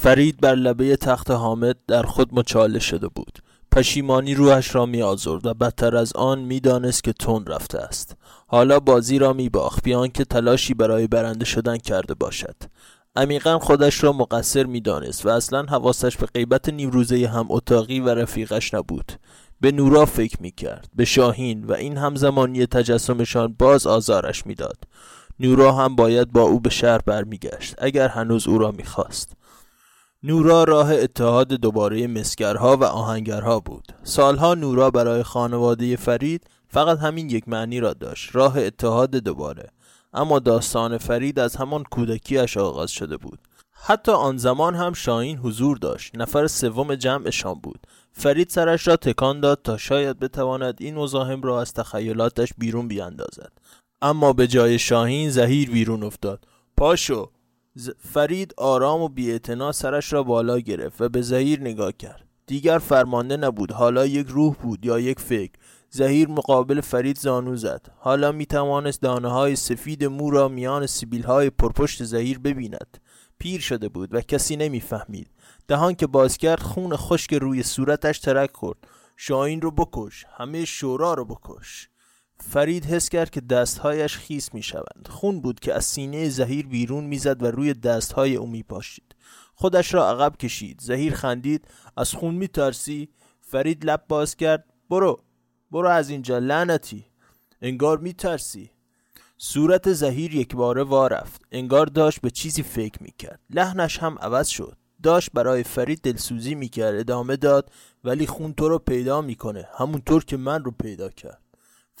فرید بر لبه تخت حامد در خود مچاله شده بود. پشیمانی روحش را می آزرد و بدتر از آن می‌دانست که تون رفته است. حالا بازی را می باخت بیان که تلاشی برای برنده شدن کرده باشد. عمیقا خودش را مقصر می‌دانست و اصلا حواسش به غیبت نیمروزه هم اتاقی و رفیقش نبود. به نورا فکر می کرد به شاهین و این همزمانی تجسمشان باز آزارش می‌داد. نورا هم باید با او به شهر برمیگشت اگر هنوز او را می‌خواست. نورا راه اتحاد دوباره مسگرها و آهنگرها بود. سالها نورا برای خانواده فرید فقط همین یک معنی را داشت راه اتحاد دوباره. اما داستان فرید از همان کودکیش آغاز شده بود. حتی آن زمان هم شاهین حضور داشت. نفر سوم جمعشان بود. فرید سرش را تکان داد تا شاید بتواند این مزاحم را از تخیلاتش بیرون بیاندازد. اما به جای شاهین زهیر بیرون افتاد. پاشو! فرید آرام و بیاعتنا سرش را بالا گرفت و به زهیر نگاه کرد. دیگر فرمانده نبود. حالا یک روح بود یا یک فکر. زهیر مقابل فرید زانو زد. حالا می توانست دانه های سفید مو را میان سیبیل های پرپشت زهیر ببیند. پیر شده بود و کسی نمی‌فهمید. دهان که باز کرد خون خشک روی صورتش ترک خورد. شاین رو بکش. همه شورا رو بکش. فرید حس کرد که دستهایش خیس می شوند خون بود که از سینه زهیر بیرون می‌زد و روی دستهای او می پاشید خودش را عقب کشید. زهیر خندید. از خون می ترسی فرید لب باز کرد. برو. برو از اینجا لعنتی. انگار می ترسی صورت زهیر یک باره وارفت انگار داشت به چیزی فکر می کرد لحنش هم عوض شد. داشت برای فرید دلسوزی می کرد ادامه داد. ولی خون تو رو پیدا می‌کنه. همونطور که من رو پیدا کرد.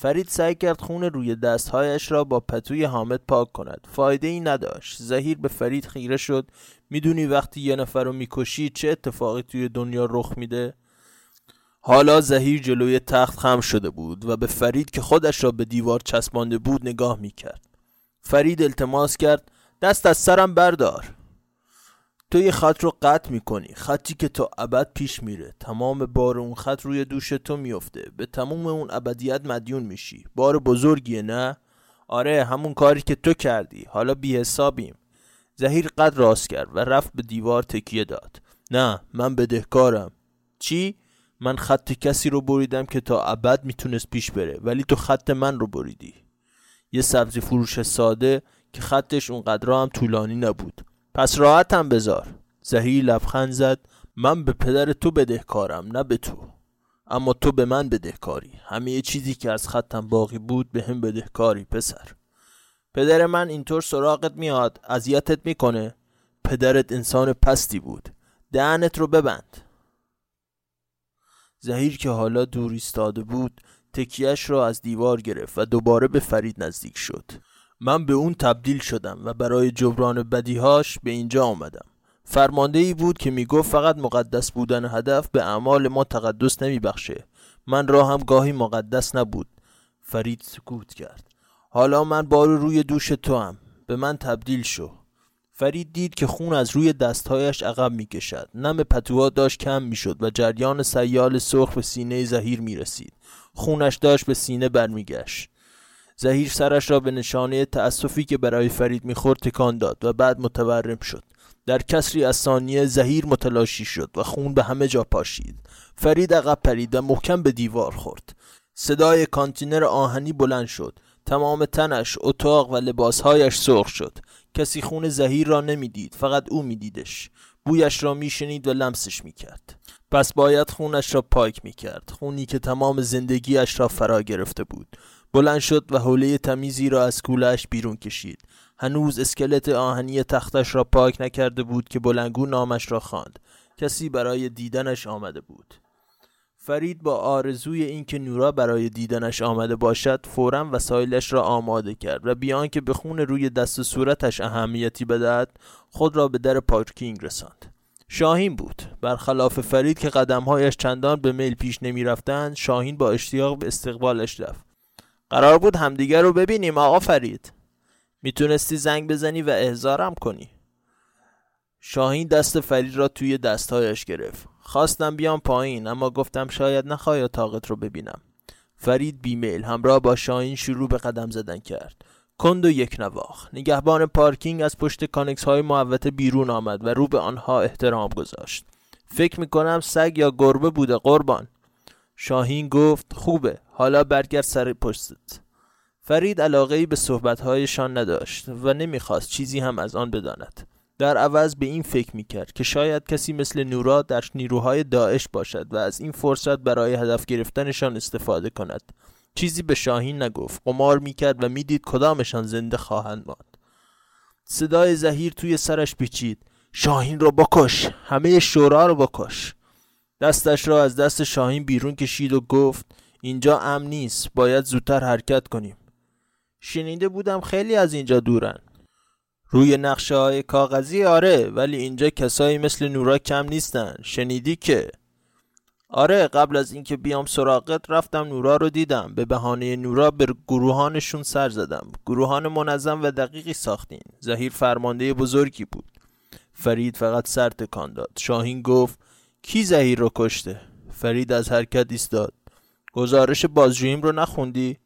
فرید سعی کرد خون روی دستهایش را با پتوی حامد پاک کند. فایده ای نداشت. زهیر به فرید خیره شد. می‌دونی وقتی یه نفر رو می‌کشی چه اتفاقی توی دنیا رخ میده؟ حالا زهیر جلوی تخت خم شده بود و به فرید که خودش را به دیوار چسبانده بود نگاه می‌کرد. فرید التماس کرد. دست از سرم بردار. تو یه خط رو قطع می‌کنی خطی که تا ابد پیش میره. تمام بار اون خط روی دوش تو میفته به تموم اون ابدیت مدیون میشی. بار بزرگیه نه؟ آره همون کاری که تو کردی. حالا بی حسابیم. زهیر قد راست کرد و رفت به دیوار تکیه داد. نه من بدهکارم. چی؟ من خط کسی رو بریدم که تا ابد می‌تونست پیش بره. ولی تو خط من رو بریدی. یه سبزی فروش ساده که خطش اونقدر هم طولانی نبود. پس راحتم بذار. زهیر لبخند زد. من به پدر تو بدهکارم نه به تو. اما تو به من بدهکاری. همه چیزی که از خطم باقی بود به هم بدهکاری پسر. پدر من اینطور سراغت میاد اذیتت می‌کنه. پدرت انسان پستی بود. دهنت رو ببند. زهیر که حالا دور ایستاده بود تکیهش را از دیوار گرفت و دوباره به فرید نزدیک شد. من به اون تبدیل شدم و برای جبران بدیهاش به اینجا آمدم. فرمانده ای بود که می‌گفت فقط مقدس بودن هدف به اعمال ما تقدس نمیبخشه. من را هم گاهی مقدس نبود. فرید سکوت کرد. حالا من بارو روی دوش تو هم به من تبدیل شو. فرید دید که خون از روی دستهایش عقب می‌کشد. نم پتوها داشت کم می‌شد و جریان سیال سرخ به سینه زهیر می‌رسید. خونش داشت به سینه برمیگشت. زهیر سرش را به نشانه تأسفی که برای فرید می‌خورد تکان داد و بعد متورم شد. در کسری از ثانیه زهیر متلاشی شد و خون به همه جا پاشید. فرید عقب پرید و محکم به دیوار خورد. صدای کانتینر آهنی بلند شد. تمام تنش اتاق و لباسهایش سرخ شد. کسی خون زهیر را نمی‌دید فقط او میدیدش. بویش را میشنید و لمسش می‌کرد. پس باید خونش را پاک می‌کرد. خونی که تمام زندگیش را فرا گرفته بود. بلند شد و حوله تمیزی را از کولش بیرون کشید. هنوز اسکلت آهنی تختش را پاک نکرده بود که بلنگو نامش را خواند. کسی برای دیدنش آمده بود. فرید با آرزوی اینکه نورا برای دیدنش آمده باشد فورا وسایلش را آماده کرد و بیان که به خون روی دست و صورتش اهمیتی بدهد خود را به در پارکینگ رساند. شاهین بود. برخلاف فرید که قدمهایش چندان به میل پیش نمی رفتند شاهین با اشتیاق به استقبالش رفت. قرار بود همدیگر رو ببینیم آقا فرید. می‌تونستی زنگ بزنی و احضارم کنی. شاهین دست فرید را توی دستهایش گرفت. خواستم بیام پایین اما گفتم شاید نخوای اتاقت رو ببینم. فرید بیمیل همراه با شاهین شروع به قدم زدن کرد. کند و یک نواخ نگهبان پارکینگ از پشت کانکس های محوطه بیرون آمد و رو به آنها احترام گذاشت. فکر می‌کنم سگ یا گربه بوده قربان. شاهین گفت خوبه. حالا برگرد سر پشتت. فرید علاقه ای به صحبتهایشان نداشت و نمی‌خواست چیزی هم از آن بداند. در عوض به این فکر می‌کرد که شاید کسی مثل نورا در نیروهای داعش باشد و از این فرصت برای هدف گرفتنشان استفاده کند. چیزی به شاهین نگفت. قمار می‌کرد و می‌دید کدامشان زنده خواهند ماند. صدای زهیر توی سرش پیچید. شاهین رو بکش. همه شورا رو بکش. دستش را از دست شاهین بیرون کشید و گفت اینجا امن نیست باید زودتر حرکت کنیم. شنیده بودم خیلی از اینجا دورن. روی نقشه های کاغذی آره ولی اینجا کسایی مثل نورا کم نیستن. شنیدی که؟ آره قبل از اینکه بیام سراغت رفتم نورا رو دیدم. به بهانه نورا به گروهانشون سر زدم. گروهان منظم و دقیقی ساختین. زهیر فرمانده بزرگی بود. فرید فقط سر تکان داد. شاهین گفت کی زهیر رو کشته؟ فرید از حرکت ایستاد. گزارش بازجوییم رو نخوندی؟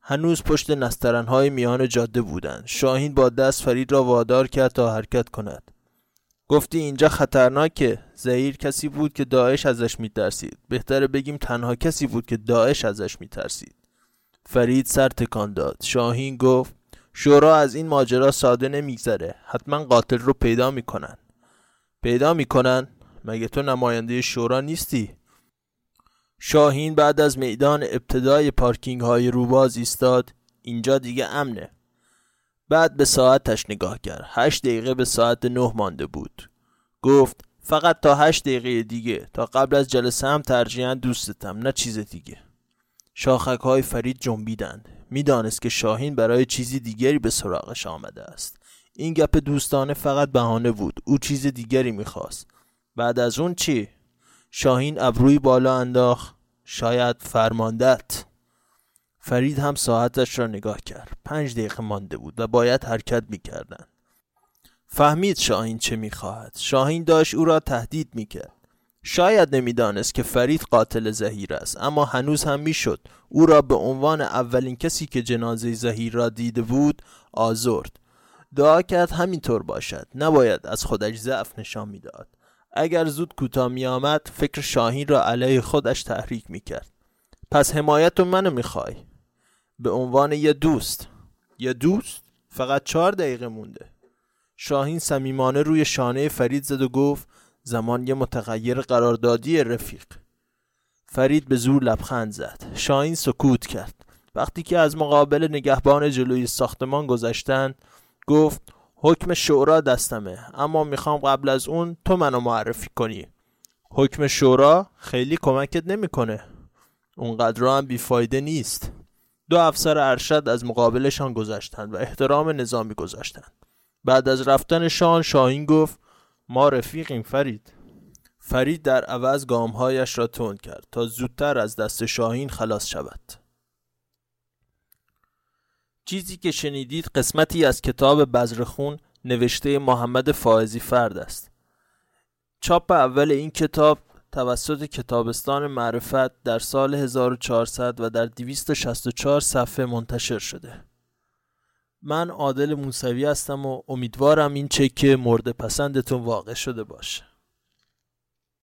هنوز پشت نسترنهای میان جاده بودند شاهین با دست فرید را وادار کرد تا حرکت کند. گفتی اینجا خطرناکه. زهیر کسی بود که داعش ازش میترسید. بهتره بگیم تنها کسی بود که داعش ازش میترسید. فرید سر تکان داد. شاهین گفت شورا از این ماجرا ساده نمیگذره. حتما قاتل رو پیدا می‌کنن. پیدا می‌کنن؟ مگه تو نماینده شورا نیستی؟ شاهین بعد از میدان ابتدای پارکینگ های روباز ایستاد اینجا دیگه امنه. بعد به ساعتش نگاه کرد. هشت دقیقه به ساعت نه مانده بود. گفت فقط تا هشت دقیقه دیگه. تا قبل از جلسه هم ترجیحاً دوستتم نه چیز دیگه. شاخک های فرید جنبیدند. می‌دانست که شاهین برای چیزی دیگری به سراغش آمده است. این گپ دوستانه فقط بهانه بود. او چیز دیگری می‌خواست. بعد از اون چی؟ شاهین ابروی بالا انداخت. شاید فرماندت فرید هم ساعتش را نگاه کرد. پنج دقیقه مانده بود و باید حرکت می‌کردن فهمید شاهین چه می‌خواهد. شاهین داشت او را تهدید می‌کرد. شاید نمی‌دانست که فرید قاتل زهیر است اما هنوز هم می‌شد. او را به عنوان اولین کسی که جنازه زهیر را دیده بود آزرد. دعا کرد همینطور باشد. نباید از خودش ضعف نشان می‌داد. اگر زود کوتاه می آمد فکر شاهین را علیه خودش تحریک می کرد پس حمایت منو می‌خوای؟ به عنوان یه دوست. یه دوست؟ فقط چهار دقیقه مونده. شاهین صمیمانه روی شانه فرید زد و گفت زمان یه متغیر قراردادی رفیق. فرید به زور لبخند زد. شاهین سکوت کرد. وقتی که از مقابل نگهبان جلوی ساختمان گذشتند گفت حکم شورا دستمه. اما می‌خوام قبل از اون تو منو معرفی کنی. حکم شورا خیلی کمکت نمی‌کنه. اونقدر هم بیفایده نیست. دو افسر ارشد از مقابلشان گذشتند و احترام نظامی گذاشتند. بعد از رفتنشان شاهین گفت ما رفیقیم فرید. فرید در عوض گامهایش را تند کرد تا زودتر از دست شاهین خلاص شود. چیزی که شنیدید قسمتی از کتاب بزرخون نوشته محمد فائزی فرد است. چاپ اول این کتاب توسط کتابستان معرفت در سال 1400 و در 264 صفحه منتشر شده. من عادل موسوی هستم و امیدوارم این چکه مورد پسندتون واقع شده باشه.